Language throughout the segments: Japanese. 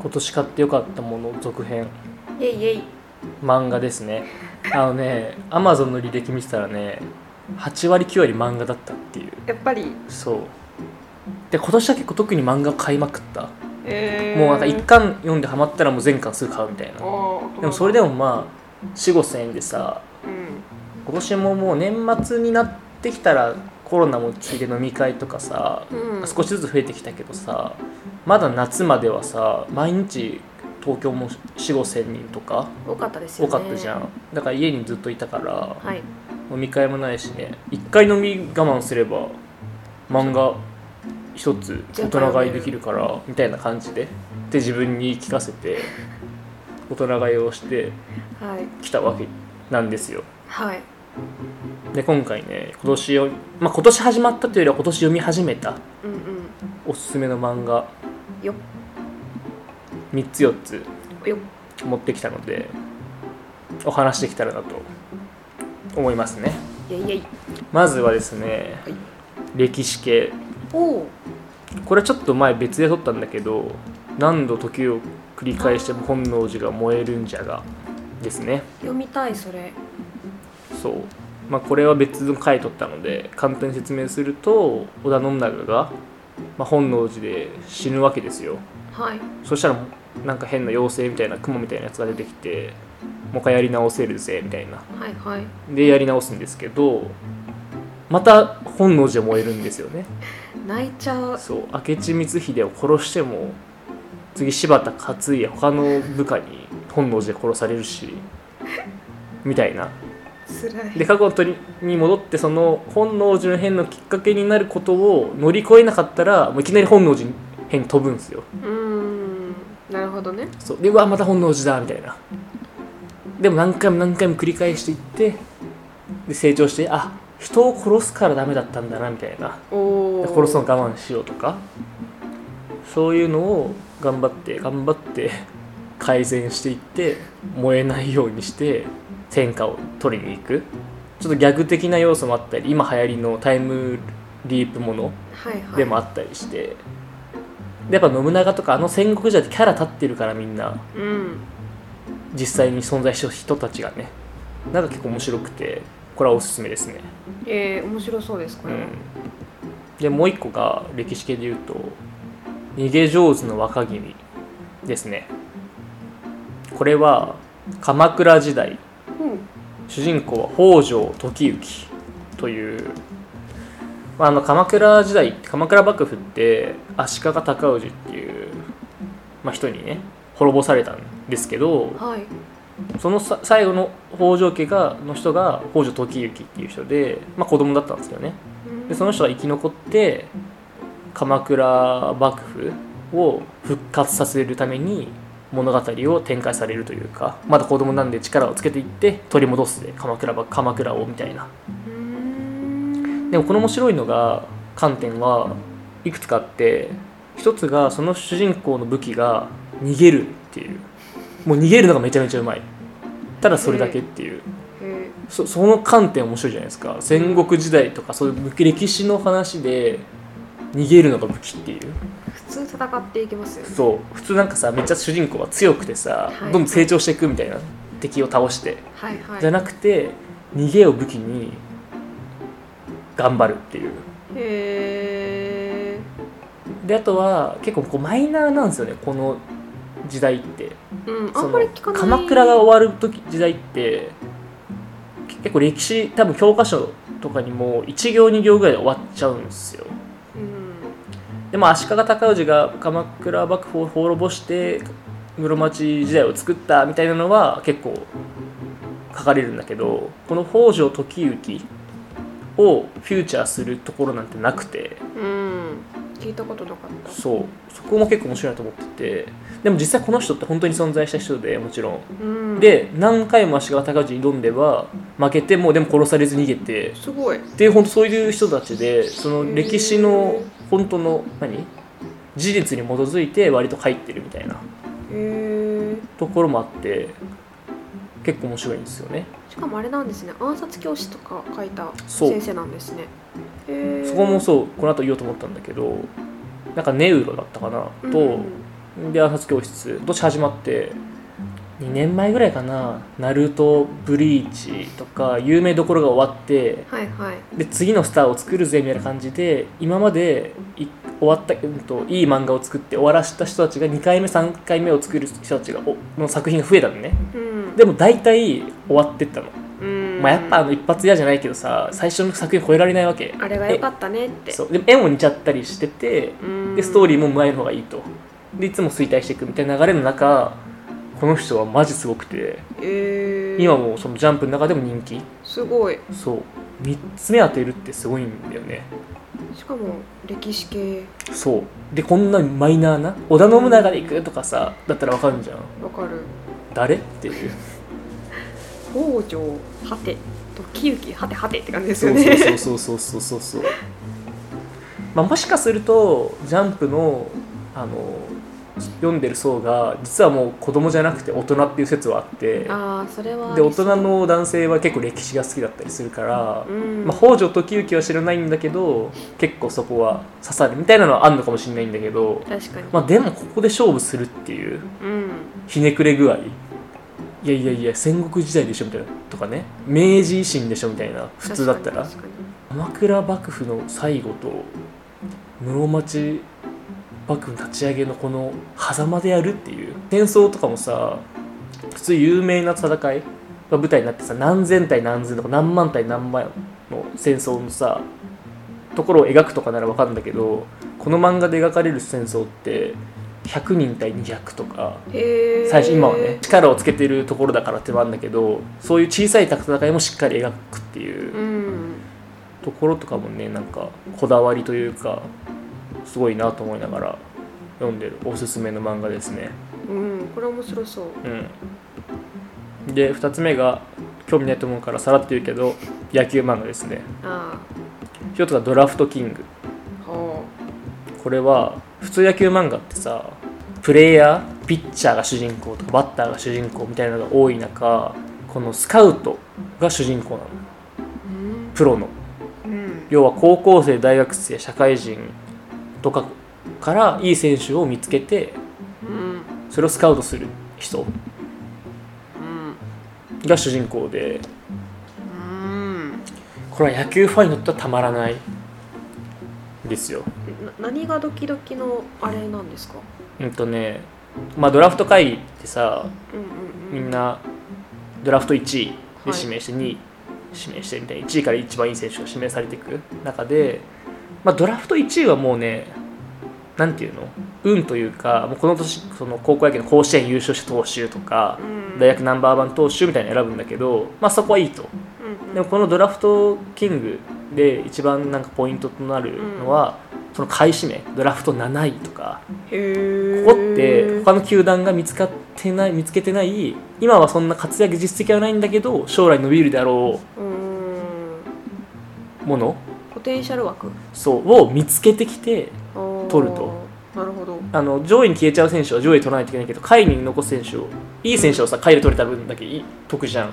今年買ってよかったもの続編。イエイイエイ。漫画ですね。あのねアマゾンの履歴見てたらね8割9割漫画だったっていう。やっぱり。そう。で今年は結構特に漫画を買いまくった。えー、もうなんか1巻読んでハマったらもう全巻すぐ買うみたいな。でもそれでもまあ4 5千円でさうん。今年ももう年末になってきたらコロナも効いて飲み会とかさ、うん。少しずつ増えてきたけどさまだ夏まではさ毎日東京も4 5千人とか多かったですよ多ねかったじゃん。だから家にずっといたからはい。飲み会もないしね。一回飲み我慢すれば漫画一つ大人買いできるからみたいな感じで。で自分に聞かせて 大人買いをしてはい。きたわけなんですよ。はいで今回ね今年を、まあ、今年始まったというよりは今年読み始めたうんうん。おすすめの漫画よ。3つ4つよ。持ってきたのでお話できたらなと思いますね。イエイイエイ。まずはですね、はい。歴史系。おお。これはちょっと前別で撮ったんだけど何度時を繰り返しても本能寺が燃えるんじゃがですね。読みたいそれそう。まあこれは別の回撮ったので簡単に説明すると織田信長が、まあ、本能寺で死ぬわけですよ。はい。そしたらなんか変な妖精みたいな雲みたいなやつが出てきてもう一回やり直せるぜみたいな。はいはい。でやり直すんですけどまた本能寺で燃えるんですよね。泣いちゃう。そう。明智光秀を殺しても次柴田勝家他の部下に本能寺で殺されるしみたいなで過去に戻ってその本能寺の変のきっかけになることを乗り越えなかったらもういきなり本能寺変に飛ぶんですよ。うーん。なるほどね。そう。でうわまた本能寺だみたいな。でも何回も何回も繰り返していってで成長してあ人を殺すからダメだったんだなみたいな。殺すの我慢しようとか。そういうのを頑張って頑張って改善していって燃えないようにして天下を取りに行く。ちょっと逆的な要素もあったり今流行りのタイムリープものはいはい。でもあったりして、でやっぱ信長とかあの戦国時代ってキャラ立ってるからみんな。うん。実際に存在した人たちがね。なんか結構面白くてこれはおすすめですね。えー、面白そうですこれは、うん、でもう一個が歴史系で言うと「逃げ上手の若君」ですねこれは鎌倉時代うん。主人公は北条時行という、まあ、あの鎌倉時代鎌倉幕府って足利尊氏っていう、まあ、人にね滅ぼされたんですけどはい。そのさ最後の北条家がの人が北条時行っていう人で、まあ、子供だったんですよね。でその人が生き残って鎌倉幕府を復活させるために物語を展開されるというかまだ子供なんで力をつけていって取り戻すぜ鎌倉ば鎌倉をみたいな。でもこの面白いのが観点はいくつかあって一つがその主人公の武器が逃げるっていう。もう逃げるのがめちゃめちゃうまい。ただそれだけっていう。その観点面白いじゃないですか。戦国時代とかそういう歴史の話で逃げるのが武器っていう。ー普通戦っていきますよね。そう。普通なんかさめっちゃ主人公は強くてさ、はい。どんどん成長していくみたいな敵を倒して、はいはい。じゃなくて逃げを武器に頑張るっていう。へえであとは結構こうマイナーなんですよねこの時代って。うんあんまり聞かない。鎌倉が終わる時時代って結構歴史多分教科書とかにも1行2行ぐらいで終わっちゃうんですようんでも足利尊氏が鎌倉幕府を滅ぼして室町時代を作ったみたいなのは結構書かれるんだけどこの北条時行をフューチャーするところなんてなくて。うん。聞いたことなかった。そう。そこも結構面白いなと思ってて。でも実際この人って本当に存在した人でもちろん。うん。で何回も足利尊氏に挑んでは負けてもでも殺されず逃げて。すごい。っていう本当そういう人たちでその歴史の本当の何？事実に基づいて割と書いてるみたいなところもあって結構面白いんですよね。しかもあれなんですね。暗殺教師とか書いた先生なんですね。そこもそうこの後言おうと思ったんだけどなんかネウロだったかな？と、うんで暗殺教室今年始まって2年前ぐらいかな「ナルト」「ブリーチ」とか有名どころが終わってはいはい。で次のスターを作るぜみたいな感じで今までい終わった、うん、といい漫画を作って終わらせた人たちが2回目3回目を作る人たちがおの作品が増えたのね。うん。でも大体終わってったの、うん。まあ、やっぱあの一発屋じゃないけどさ最初の作品超えられないわけ。あれが良かったねって。そう。でも絵も似ちゃったりしててうん。でストーリーも前の方がいいと。でいつも衰退していくみたいな流れの中この人はマジすごくてえー、今もそのジャンプの中でも人気。すごい。そう。3つ目当てるってすごいんだよね。しかも歴史系。そう。でこんなマイナーな？織田信長で行くとかさだったらわかるじゃん。わかる。誰？っていう。北条はて。時行はてはてって感じですそうよねそうそうそうそうそうそう。まあもしかするとジャンプのあの読んでる層が実はもう子供じゃなくて大人っていう説はあってああそれはで大人の男性は結構歴史が好きだったりするから、うん、まあ、北条時行は知らないんだけど結構そこは刺さるみたいなのはあるのかもしれないんだけど、確かに、まあ、でもここで勝負するっていううん。ひねくれ具合いやいやいや戦国時代でしょみたいなとかね明治維新でしょみたいな普通だったら鎌倉幕府の最後と室町幕府の立ち上げのこの狭間でやるっていう。戦争とかもさ普通有名な戦いが舞台になってさ何千対何千とか何万対何万の戦争のさところを描くとかなら分かるんだけどこの漫画で描かれる戦争って100人対200とか最初今はね力をつけてるところだからってのもあるんだけどそういう小さい戦いもしっかり描くっていううん。ところとかもねなんかこだわりというかすごいなと思いながら読んでる。おすすめの漫画ですね。うんこれ面白そう。うん。で2つ目が興味ないと思うからさらっと言うけど野球漫画ですね。あ一つがドラフトキング。これは普通野球漫画ってさプレイヤーピッチャーが主人公とかバッターが主人公みたいなのが多い中このスカウトが主人公なの。あうん。プロの。うん。要は高校生大学生社会人とかからいい選手を見つけてうんそれをスカウトする人うんが主人公でうんこれは野球ファンにとってはたまらないですよ。な何がドキドキのあれなんですか？うんとねまあドラフト会議ってさみんなドラフト1位で指名して2位指名してみたいな1位から一番いい選手が指名されていく中で、まあ、ドラフト1位はもうねなんていうの？運というかもうこの年その高校野球の甲子園優勝した投手とかうん。大学ナンバーワン投手みたいなの選ぶんだけど、まあ、そこはいいと。うんうん。でもこのドラフトキングで一番なんかポイントとなるのは、その買い占めドラフト7位とか。ここって他の球団が見つかってない見つけてない今はそんな活躍実績はないんだけど将来伸びるであろうん。うものポテンシャル枠？そうを見つけてきて取取ると。なるほど。あの上位に消えちゃう選手は上位に取らないといけないけど下位に残す選手をいい選手をさ下位で取れた分だけ得じゃん、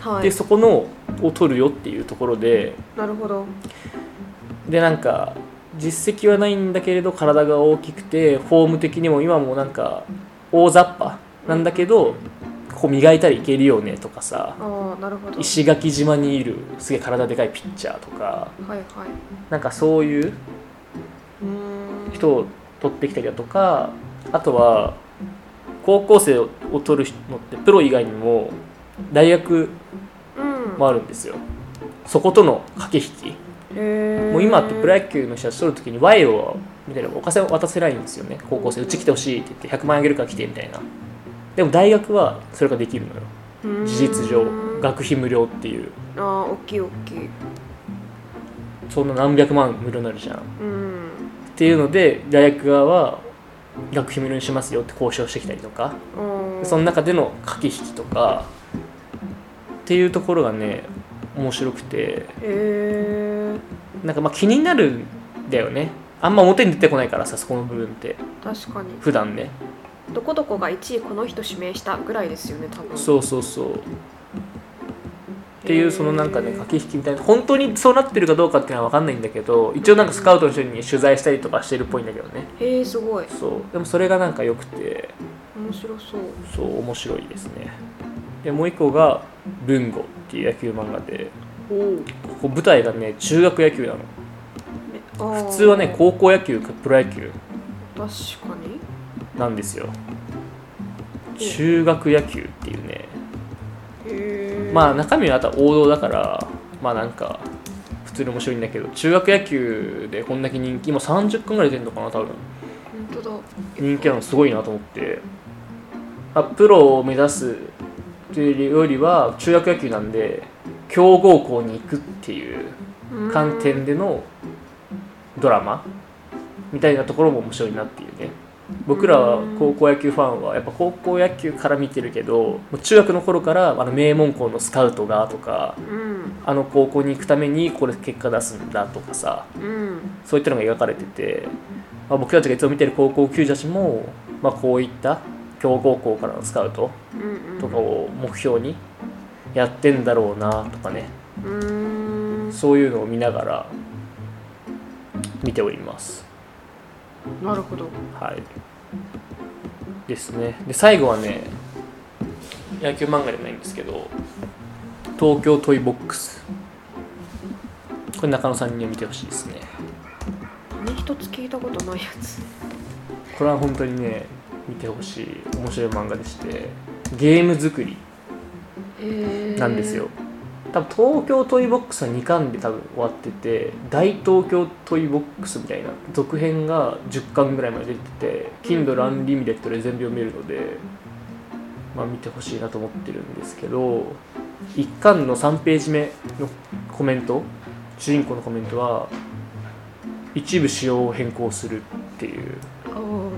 はい。でそこのを取るよっていうところでなるほど。でなんか実績はないんだけれど体が大きくてフォーム的にも今もなんか大雑把なんだけどここ磨いたらいけるよねとかさ石垣島にいるすげえ体でかいピッチャーとかはいはい。なんかそういう人を取ってきたりだとかあとは高校生を取るのってプロ以外にも大学うん。もあるんですよ。そことの駆け引き。もう今ってプロ野球の人たち取るときに賄賂みたいなお金を渡せないんですよね。高校生うち来てほしいって言って100万円あげるから来てみたいなでも大学はそれができるのよ。事実上学費無料っていう。ああ大きい大きい。そんな何百万無料になるじゃん。んていうので大学側は学費無料にしますよって交渉してきたりとか。うん。その中での駆け引きとか。っていうところがね面白くて。なんかまあ気になるんだよね。あんま表に出てこないからさそこの部分って。確かに。普段ねどこどこが1位この人指名したぐらいですよね多分。そうそうそう。っていうそのなんかね駆け引きみたいな。本当にそうなってるかどうかっていうのは分かんないんだけど一応なんかスカウトの人に取材したりとかしてるっぽいんだけどね。へえすごい。そう。でもそれがなんか良くて。面白そう。そう面白いですね。でもう一個が「文吾」っていう野球漫画でここ舞台がね中学野球なの。普普通はね高校野球かプロ野球。確かになんですよ。中学野球っていうね。まあ中身はあとは王道だからまあなんか普通に面白いんだけど中学野球でこんだけ人気今30巻ぐらい出てるのかな多分。人気なのすごいなと思って。あプロを目指すというよりは中学野球なんで強豪校に行くっていう観点でのドラマみたいなところも面白いなっていうね僕らは高校野球ファンはやっぱ高校野球から見てるけど中学の頃からあの名門校のスカウトがとかうん。あの高校に行くためにこれ結果出すんだとかさうん。そういったのが描かれてて、まあ、僕たちがいつも見てる高校球児たちも、まあ、こういった強豪校からのスカウトうんとかを目標にやってんだろうなとかね。うーん。そういうのを見ながら見ておりますなるほど。はい。ですね。で最後はね野球漫画じゃないんですけど東京トイボックス。これ中野さんには見てほしいですね。何一つ聞いたことないやつ。これは本当にね見てほしい面白い漫画でしてゲーム作りなんですよ多分東京トイボックスは2巻で多分終わってて大東京トイボックスみたいな続編が10巻ぐらいまで出てて Kindle Unlimited で全部読めるのでまあ見てほしいなと思ってるんですけど1巻の3ページ目のコメント主人公のコメントは一部仕様を変更するっていうお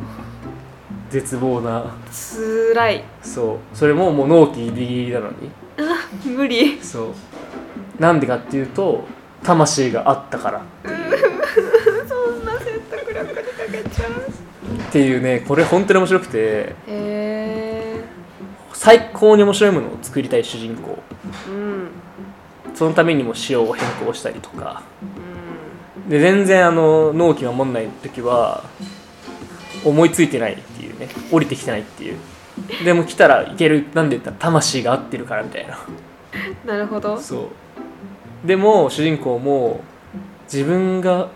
絶望な。つらい。そう。それももう納期ギリギリなのに無理。そう。なんでかっていうと魂があったから。そんな説得力にかけちゃう。っていうねこれ本当に面白くて。へえ最高に面白いものを作りたい主人公。うん。そのためにも仕様を変更したりとか。うで全然あの納期守んない時は思いついてないっていうね。降りてきてないっていう。でも来たらいける。なんで言ったら魂が合ってるからみたいな。ん なるほど。そう。でも主人公も自分が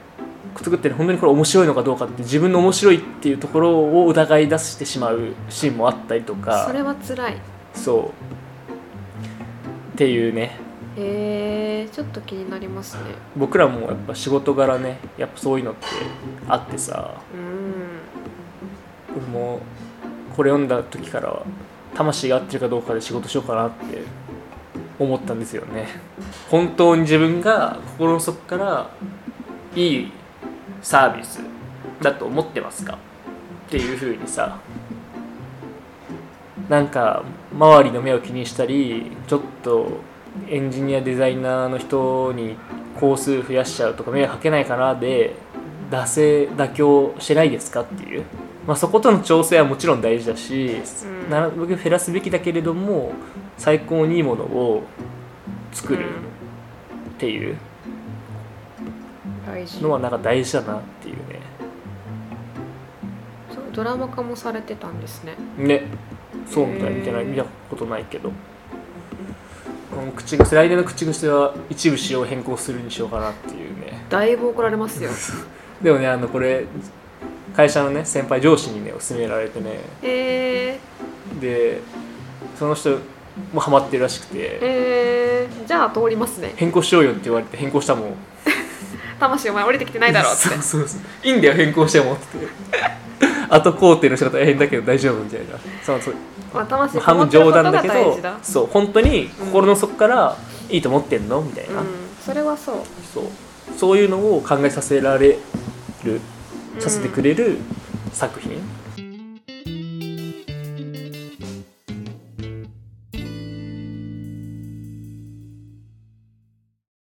作ってる本当にこれ面白いのかどうかって自分の面白いっていうところを疑い出してしまうシーンもあったりとか。それはつらい。そう。っていうね。へえちょっと気になりますね。僕らもやっぱ仕事柄ねやっぱそういうのってあってさ。うん。俺もこれ読んだ時からは魂が合ってるかどうかで仕事しようかなって思ったんですよね。本当に自分が心の底からいいサービスだと思ってますか？っていう風にさなんか周りの目を気にしたりちょっとエンジニアデザイナーの人に工数増やしちゃうとか迷惑かけないかなで惰性妥協してないですかっていう、まあ、そことの調整はもちろん大事だし、うん。なるべく減らすべきだけれども最高にいいものを作るっていう。のはなんか大事だなっていうね。そうドラマ化もされてたんですね。ね。そうみたい。見てない見たことないけど。この口癖来年の口癖は一部仕様変更するにしようかなっていうね。だいぶ怒られますよ。でもねあのこれ会社のね先輩上司にねお勧められてね。えー、でその人もハマってるらしくて。えー、じゃあ通りますね。変更しようよって言われて変更したもん。魂お前降りてきてないだろって。そうそうそう。いいんだよ変更してもって。後工程の仕方大変だけど大丈夫みたいな。そうそう。まあ、魂こ半分冗談だけどそう本当に心の底からいいと思ってんのみたいな、うん。それはそう。そう。そういうのを考えさせられるさせてくれる作品